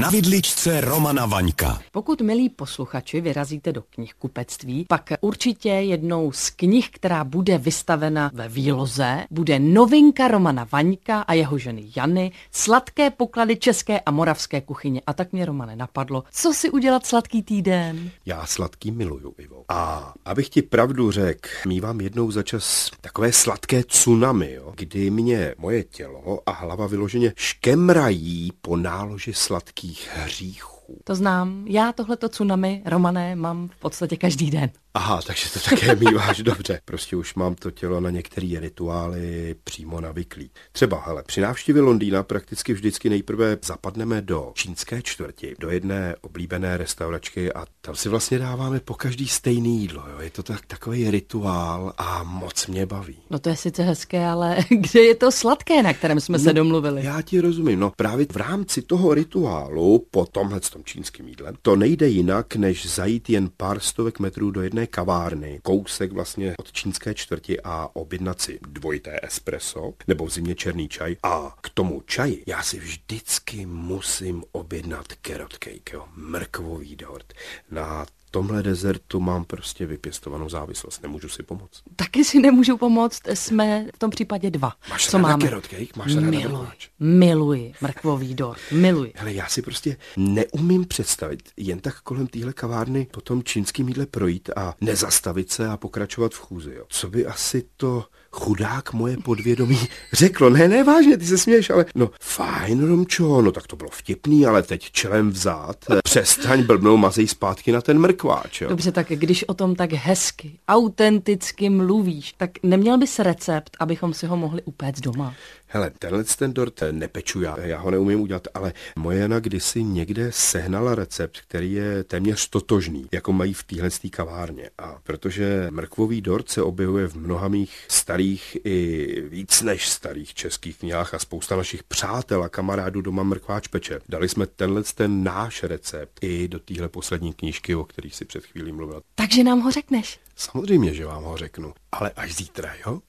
Na vidličce Romana Vaňka. Pokud, milí posluchači, vyrazíte do knihkupectví, pak určitě jednou z knih, která bude vystavena ve výloze, bude novinka Romana Vaňka a jeho ženy Jany, sladké poklady české a moravské kuchyně. A tak mě, Romane, napadlo, co si udělat sladký týden? Já sladký miluju, Ivo. A abych ti pravdu řekl, mývám jednou za čas takové sladké tsunami, jo, kdy mě moje tělo a hlava vyloženě škemrají po náloži sladkých hříchů. To znám. Já tohleto tsunami, Romané, mám v podstatě každý den. Aha, takže to také míváš dobře. Prostě už mám to tělo na některé rituály přímo navyklý. Třeba, hele, při návštěvě Londýna prakticky vždycky nejprve zapadneme do čínské čtvrti, do jedné oblíbené restauračky a tam si vlastně dáváme po každý stejný jídlo. Jo. Je to tak, takový rituál a moc mě baví. No to je sice hezké, ale kde je to sladké, na kterém jsme no, se domluvili? Já ti rozumím. No právě v rámci toho rituálu po tomhle tom čínským jídlem to nejde jinak, než zajít jen pár stovek metrů do jedné kavárny, kousek vlastně od čínské čtvrti a objednat si dvojité espresso nebo v zimě černý čaj. A k tomu čaji já si vždycky musím objednat carrot cake, jo, mrkvový dort. Na tomhle dezertu mám prostě vypěstovanou závislost, nemůžu si pomoct. Taky si nemůžu pomoct, jsme v tom případě dva. Máš Co máme? carrot cake? Máš ráda Miluji, miluji mrkvový dort, miluji. Hele, já si prostě neumím představit jen tak kolem téhle kavárny po tom čínským jídle projít a nezastavit se a pokračovat v chůzi. Jo. Co by asi to chudák moje podvědomí řeklo? Ne, ne, vážně, ty se směješ, ale no fajn, Romčo, no tak to bylo vtipný, ale teď čelem vzad. Přestaň blbnou mazej zpátky na ten mrkváč, jo. Dobře, tak když o tom tak hezky, autenticky mluvíš, tak neměl bys recept, abychom si ho mohli upéct doma? Hele, tenhle ten dort nepeču já, já ho neumím udělat, ale moje Jana kdysi někde sehnala recept, který je téměř totožný, jako mají v téhle kavárně. A protože mrkvový dort se objevuje v mnoha mých starých i víc než starých českých knihách a spousta našich přátel a kamarádů doma mrkváč peče. Dali jsme tenhle ten náš recept i do téhle poslední knížky, o kterých si před chvílí mluvil. Takže nám ho řekneš. Samozřejmě, že vám ho řeknu, ale až zítra, jo?